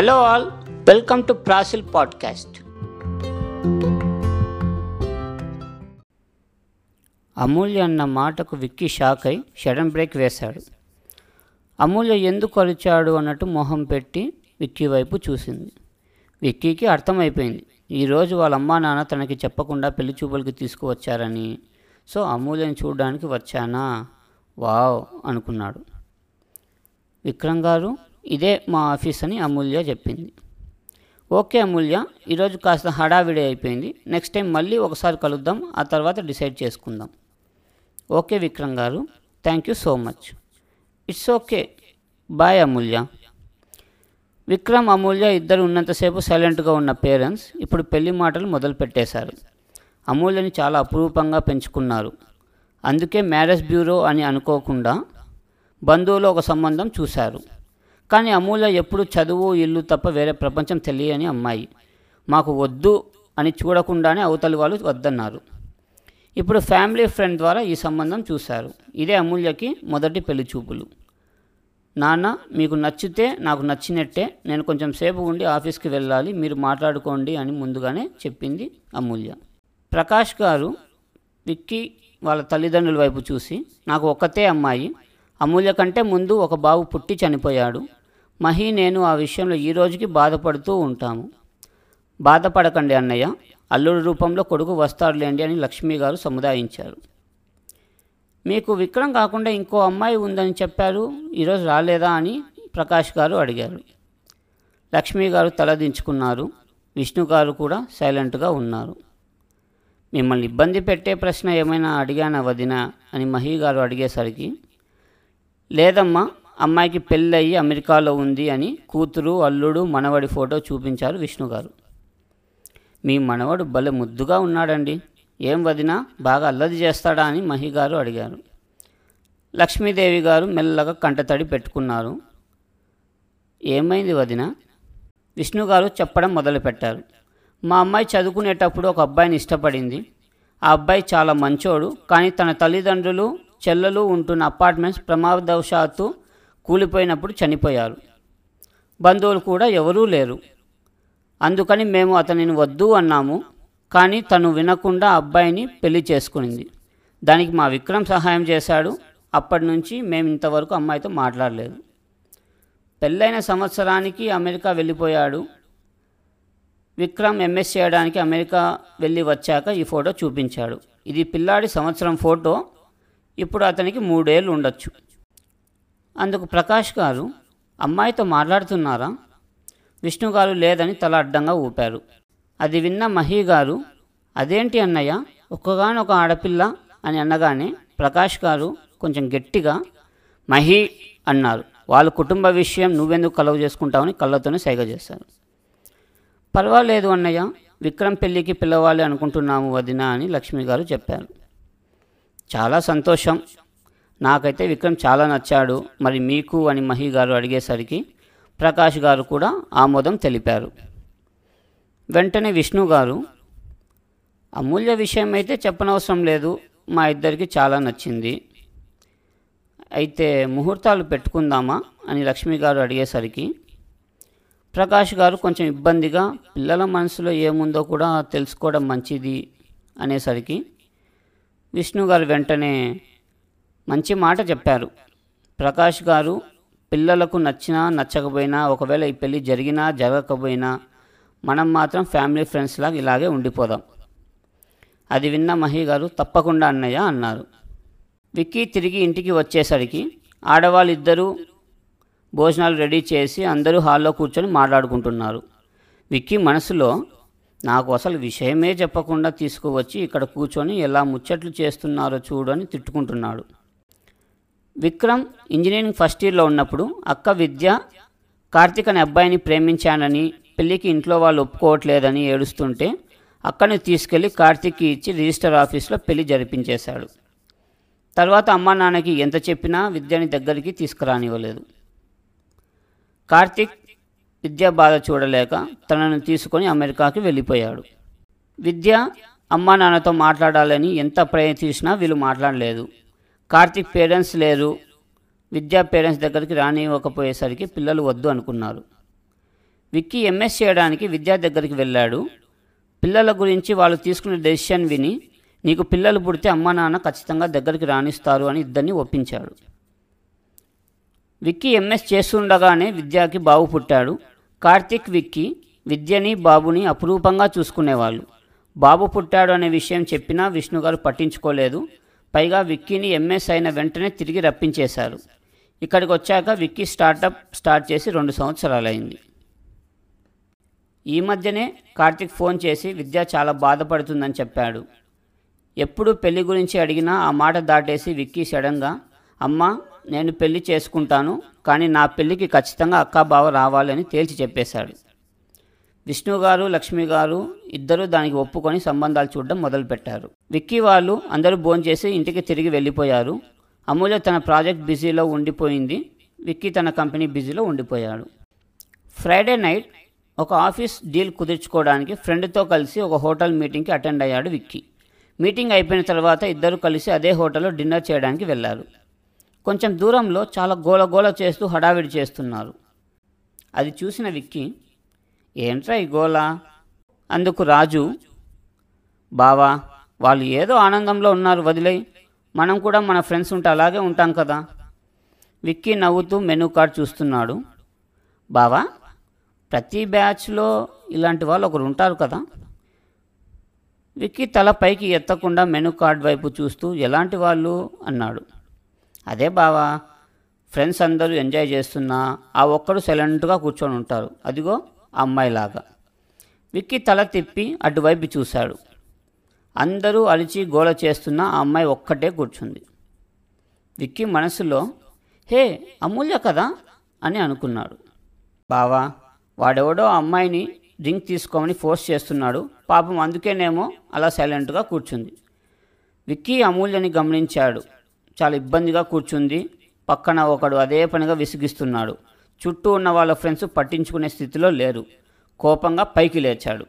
Hello all welcome to ప్రాసిల్ podcast. Amulya అన్న మాటకు విక్కీ షాక్ అయి షడన్ బ్రేక్ వేశాడు. అమూల్య ఎందుకు అరిచాడు అన్నట్టు మొహం పెట్టి విక్కీ వైపు చూసింది. విక్కీకి అర్థమైపోయింది ఈరోజు వాళ్ళ అమ్మా నాన్న తనకి చెప్పకుండా పెళ్ళి చూపులకి తీసుకువచ్చారని. సో అమూల్యని చూడడానికి వచ్చానా? వావ్ అనుకున్నాడు. విక్రమ్ గారు ఇదే మా ఆఫీస్ అని అమూల్య చెప్పింది. ఓకే అమూల్య ఈరోజు కాస్త హడావిడి అయిపోయింది. నెక్స్ట్ టైం మళ్ళీ ఒకసారి కలుద్దాం ఆ తర్వాత డిసైడ్ చేసుకుందాం. Okay Vikram garu thank you so much. It's okay. Bye Amulya. Vikram Amulya ఇద్దరు ఉన్నంతసేపు సైలెంట్గా ఉన్న పేరెంట్స్ ఇప్పుడు పెళ్ళి మాటలు మొదలు పెట్టేశారు. అమూల్యని చాలా అపురూపంగా పెంచుకున్నారు. అందుకే మ్యారేజ్ బ్యూరో అని అనుకోకుండా బంధువులు ఒక సంబంధం చూశారు. కానీ అమూల్య ఎప్పుడు చదువు ఇల్లు తప్ప వేరే ప్రపంచం తెలియని అమ్మాయి. మాకు వద్దు అని చూడకుండానే అవతలి వాళ్ళు వద్దన్నారు. ఇప్పుడు ఫ్యామిలీ ఫ్రెండ్ ద్వారా ఈ సంబంధం చూశారు. ఇదే అమూల్యకి మొదటి పెళ్ళి చూపులు. నాన్న మీకు నచ్చితే నాకు నచ్చినట్టే నేను కొంచెం సేపు ఉండి ఆఫీస్కి వెళ్ళాలి మీరు మాట్లాడుకోండి అని ముందుగానే చెప్పింది అమూల్య. ప్రకాష్ గారు విక్కీ వాళ్ళ తల్లిదండ్రుల వైపు చూసి నాకు ఒక్కతే అమ్మాయి. అమూల్య కంటే ముందు ఒక బాబు పుట్టి చనిపోయాడు. మహి నేను ఆ విషయంలో ఈ రోజుకి బాధపడుతూ ఉంటాము. బాధపడకండి అన్నయ్య. అల్లుడి రూపంలో కొడుకు వస్తాడులేండి అని లక్ష్మి గారు సముదాయించారు. మీకు విక్రమ్ కాకుండా ఇంకో అమ్మాయి ఉందని చెప్పారు ఈరోజు రాలేదా అని ప్రకాష్ గారు అడిగారు. లక్ష్మి గారు తలదించుకున్నారు విష్ణు గారు కూడా సైలెంట్గా ఉన్నారు. మిమ్మల్ని ఇబ్బంది పెట్టే ప్రశ్న ఏమైనా అడిగానా వదిన అని మహి గారు అడిగేసరికి లేదమ్మా అమ్మాయికి పెళ్ళయి అమెరికాలో ఉంది అని కూతురు అల్లుడు మనవడి ఫోటో చూపించారు విష్ణు గారు. మీ మనవడు భలే ముద్దుగా ఉన్నాడండి. ఏం వదినా బాగా అల్లరి చేస్తాడా అని మహి గారు అడిగారు. లక్ష్మీదేవి గారు మెల్లగా కంటతడి పెట్టుకున్నారు. ఏమైంది వదిన? విష్ణు గారు చెప్పడం మొదలుపెట్టారు. మా అమ్మాయి చదువుకునేటప్పుడు ఒక అబ్బాయిని ఇష్టపడింది. ఆ అబ్బాయి చాలా మంచోడు కానీ తన తల్లిదండ్రులు చెల్లెలు ఉంటున్న అపార్ట్మెంట్స్ ప్రమాదవశాత్తు కూలిపోయినప్పుడు చనిపోయారు. బంధువులు కూడా ఎవరూ లేరు. అందుకని మేము అతనిని వద్దు అన్నాము కానీ తను వినకుండా అబ్బాయిని పెళ్ళి చేసుకునింది. దానికి మా విక్రమ్ సహాయం చేశాడు. అప్పటి నుంచి మేము ఇంతవరకు అమ్మాయితో మాట్లాడలేదు. పెళ్ళైన సంవత్సరానికి అమెరికా వెళ్ళిపోయాడు. విక్రమ్ ఎంఎస్ చేయడానికి అమెరికా వెళ్ళి వచ్చాక ఈ ఫోటో చూపించాడు. ఇది పిల్లాడి సంవత్సరం ఫోటో. ఇప్పుడు అతనికి మూడేళ్ళు ఉండొచ్చు. అందుకు ప్రకాష్ గారు అమ్మాయితో మాట్లాడుతున్నారా? విష్ణు గారు లేదని తల అడ్డంగా ఊపారు. అది విన్న మహి గారు అదేంటి అన్నయ్య? ఒక్కగానొక ఆడపిల్ల? అని అనగానే ప్రకాష్ గారు కొంచెం గట్టిగా మహి అన్నారు. వాళ్ళ కుటుంబ విషయం నువ్వెందుకు కలవ చేసుకుంటావని కళ్ళతోనే సైగ చేశారు. పర్వాలేదు అన్నయ్య. విక్రమ్ పెళ్ళికి పిలవాలి అనుకుంటున్నాము వదిన అని లక్ష్మి గారు చెప్పారు. చాలా సంతోషం. నాకైతే విక్రమ్ చాలా నచ్చాడు. మరి మీకు అని మహి గారు అడిగేసరికి ప్రకాష్ గారు కూడా ఆమోదం తెలిపారు. వెంటనే విష్ణు గారు అమూల్య విషయం అయితే చెప్పనవసరం లేదు. మా ఇద్దరికి చాలా నచ్చింది. అయితే ముహూర్తాలు పెట్టుకుందామా? అని లక్ష్మి గారు అడిగేసరికి ప్రకాష్ గారు కొంచెం ఇబ్బందిగా పిల్లల మనసులో ఏముందో కూడా తెలుసుకోవడం మంచిది. అనేసరికి విష్ణు గారు వెంటనే మంచి మాట చెప్పారు. ప్రకాష్ గారు పిల్లలకు నచ్చినా నచ్చకపోయినా ఒకవేళ ఈ పెళ్ళి జరిగినా జరగకపోయినా మనం మాత్రం ఫ్యామిలీ ఫ్రెండ్స్ లాగా ఇలాగే ఉండిపోదాం. అది విన్న మహి గారు తప్పకుండా అన్నయ్య అన్నారు. విక్కీ తిరిగి ఇంటికి వచ్చేసరికి ఆడవాళ్ళిద్దరూ భోజనాలు రెడీ చేసి అందరూ హాల్లో కూర్చొని మాట్లాడుకుంటున్నారు. విక్కీ మనసులో నాకు అసలు విషయమే చెప్పకుండా తీసుకువచ్చి ఇక్కడ కూర్చొని ఎలా ముచ్చట్లు చేస్తున్నారో చూడని తిట్టుకుంటున్నాడు. విక్రమ్ ఇంజనీరింగ్ ఫస్ట్ ఇయర్లో ఉన్నప్పుడు అక్క విద్య కార్తీక్ అనే అబ్బాయిని ప్రేమించానని పెళ్ళికి ఇంట్లో వాళ్ళు ఒప్పుకోవట్లేదని ఏడుస్తుంటే అక్కని తీసుకెళ్ళి కార్తీక్కి ఇచ్చి రిజిస్టర్ ఆఫీస్లో పెళ్ళి జరిపించేశాడు. తర్వాత అమ్మా నాన్నకి ఎంత చెప్పినా విద్యని దగ్గరికి తీసుకురానివ్వలేదు. కార్తీక్ విద్య బాధ చూడలేక తనను తీసుకొని అమెరికాకి వెళ్ళిపోయాడు. విద్య అమ్మా నాన్నతో మాట్లాడాలని ఎంత ప్రయత్నించినా వీళ్ళు మాట్లాడలేదు. కార్తీక్ పేరెంట్స్ లేరు. విద్యా పేరెంట్స్ దగ్గరికి రానివ్వకపోయేసరికి పిల్లలు వద్దు అనుకున్నారు. విక్కీ ఎంఎస్ చేయడానికి విద్యా దగ్గరికి వెళ్ళాడు. పిల్లల గురించి వాళ్ళు తీసుకున్న డెసిషన్ విని నీకు పిల్లలు పుడితే అమ్మ నాన్న ఖచ్చితంగా దగ్గరికి రాణిస్తారు అని ఇద్దరిని ఒప్పించాడు. విక్కీ ఎంఎస్ చేస్తుండగానే విద్యాకి బాబు పుట్టాడు. కార్తిక్ విక్కీ విద్యని బాబుని అపురూపంగా చూసుకునేవాళ్ళు. బాబు పుట్టాడు అనే విషయం చెప్పినా విష్ణు గారు పట్టించుకోలేదు. పైగా విక్కీని ఎంఎస్ అయిన వెంటనే తిరిగి రప్పించేశారు. ఇక్కడికి వచ్చాక విక్కీ స్టార్టప్ స్టార్ట్ చేసి రెండు సంవత్సరాలైంది. ఈ మధ్యనే కార్తిక్ ఫోన్ చేసి విద్య చాలా బాధపడుతుందని చెప్పాడు. ఎప్పుడు పెళ్ళి గురించి అడిగినా ఆ మాట దాటేసి విక్కీ సడన్గా అమ్మ నేను పెళ్ళి చేసుకుంటాను కానీ నా పెళ్ళికి ఖచ్చితంగా అక్కా బావ రావాలని తేల్చి చెప్పేశాడు. విష్ణు గారు లక్ష్మి గారు ఇద్దరూ దానికి ఒప్పుకొని సంబంధాలు చూడడం మొదలుపెట్టారు. విక్కీ వాళ్ళు అందరూ భోంచేసి ఇంటికి తిరిగి వెళ్ళిపోయారు. అమూల్య తన ప్రాజెక్ట్ బిజీలో ఉండిపోయింది. విక్కీ తన కంపెనీ బిజీలో ఉండిపోయాడు. ఫ్రైడే నైట్ ఒక ఆఫీస్ డీల్ కుదుర్చుకోవడానికి ఫ్రెండ్తో కలిసి ఒక హోటల్ మీటింగ్కి అటెండ్ అయ్యాడు విక్కీ. మీటింగ్ అయిపోయిన తర్వాత ఇద్దరు కలిసి అదే హోటల్లో డిన్నర్ చేయడానికి వెళ్ళారు. కొంచెం దూరంలో చాలా గోల గోల చేస్తూ హడావిడి చేస్తున్నారు. అది చూసిన విక్కీ ఏంట్రా ఈ గోల? అందుకు రాజు బావా వాళ్ళు ఏదో ఆనందంలో ఉన్నారు వదిలే మనం కూడా మన ఫ్రెండ్స్ ఉంటే అలాగే ఉంటాం కదా. విక్కీ నవ్వుతూ మెనూ కార్డ్ చూస్తున్నాడు. బావా ప్రతి బ్యాచ్లో ఇలాంటి వాళ్ళు ఒకరు ఉంటారు కదా. విక్కీ తల పైకి ఎత్తకుండా మెనూ కార్డ్ వైపు చూస్తూ ఎలాంటి వాళ్ళు? అన్నాడు. అదే బావా ఫ్రెండ్స్ అందరూ ఎంజాయ్ చేస్తున్నా ఆ ఒక్కడు సైలెంట్గా కూర్చొని ఉంటారు. అదిగో అమ్మాయిలాగా. విక్కీ తల తిప్పి అటువైపు చూశాడు. అందరూ అలిచి గోల చేస్తున్న ఆ అమ్మాయి ఒక్కటే కూర్చుంది. విక్కీ మనసులో హే అమూల్య కదా? అని అనుకున్నాడు. బావా వాడెవడో అమ్మాయిని డ్రింక్ తీసుకోమని ఫోర్స్ చేస్తున్నాడు. పాపం అందుకేనేమో అలా సైలెంట్గా కూర్చుంది. విక్కీ అమూల్యని గమనించాడు. చాలా ఇబ్బందిగా కూర్చుంది. పక్కన ఒకడు అదే పనిగా విసిగిస్తున్నాడు. చుట్టూ ఉన్న వాళ్ళ ఫ్రెండ్స్ పట్టించుకునే స్థితిలో లేరు. కోపంగా పైకి లేచాడు.